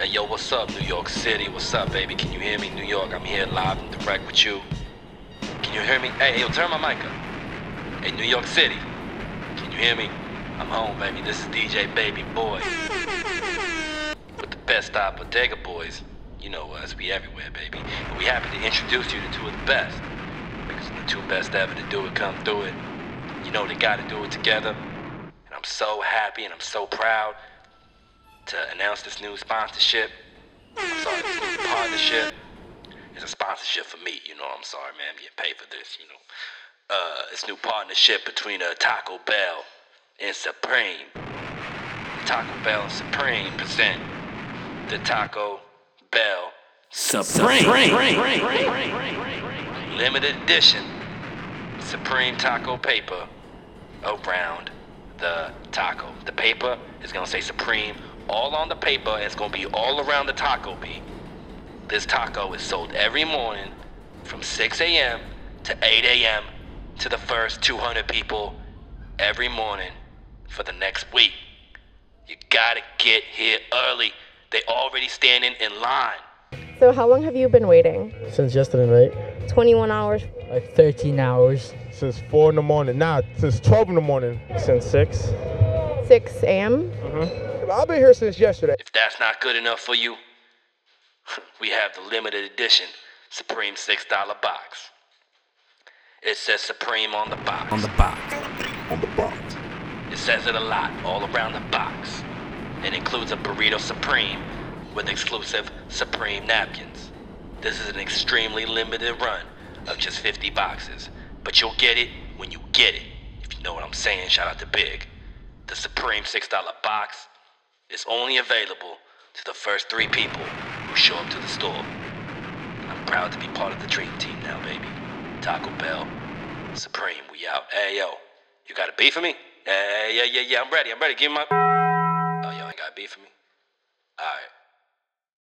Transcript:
Hey, yo, what's up, New York City? What's up, baby? Can you hear me? New York, I'm here live and direct with you. Can you hear me? Hey, yo, turn my mic up. Hey, New York City. Can you hear me? I'm home, baby. This is DJ Baby Boy. With the best stop Bodega Boys. You know us, we everywhere, baby. And we happy to introduce you to two of the best. Because the two best ever to do it come through it. You know they gotta do it together. And I'm so happy and I'm so proud to announce this new sponsorship. I'm sorry, this new partnership. It's a sponsorship for me, you know. I'm sorry, man. I'm getting paid for this, you know. Uh, this new partnership between uh, Taco Bell and Supreme. Taco Bell and Supreme present the Taco Bell Supreme. limited edition Supreme Taco paper around the taco. The paper is gonna say Supreme all on the paper, and it's gonna be all around the taco B. This taco is sold every morning from 6 a.m. to 8 a.m. to the first 200 people every morning for the next week. You gotta get here early. They already standing in line. So, how long have you been waiting? Since yesterday night. 21 hours. Like 13 hours. Since 4 in the morning. Nah, since 12 in the morning. Since 6. 6 a.m. Mm-hmm. I've been here since yesterday. If that's not good enough for you, we have the limited edition Supreme $6 box. It says Supreme on the box. On the box. It says it a lot all around the box. It includes a burrito supreme with exclusive supreme napkins. This is an extremely limited run of just 50 boxes, but you'll get it when you get it. If you know what I'm saying, shout out to Big. The Supreme $6 box is only available to the first three people who show up to the store. I'm proud to be part of the dream team now, baby. Taco Bell, Supreme, we out. Hey, yo, you got a beef for me? Hey, yeah, yeah, yeah, I'm ready. I'm ready. Give me my. Oh, y'all ain't got beef for me? Alright.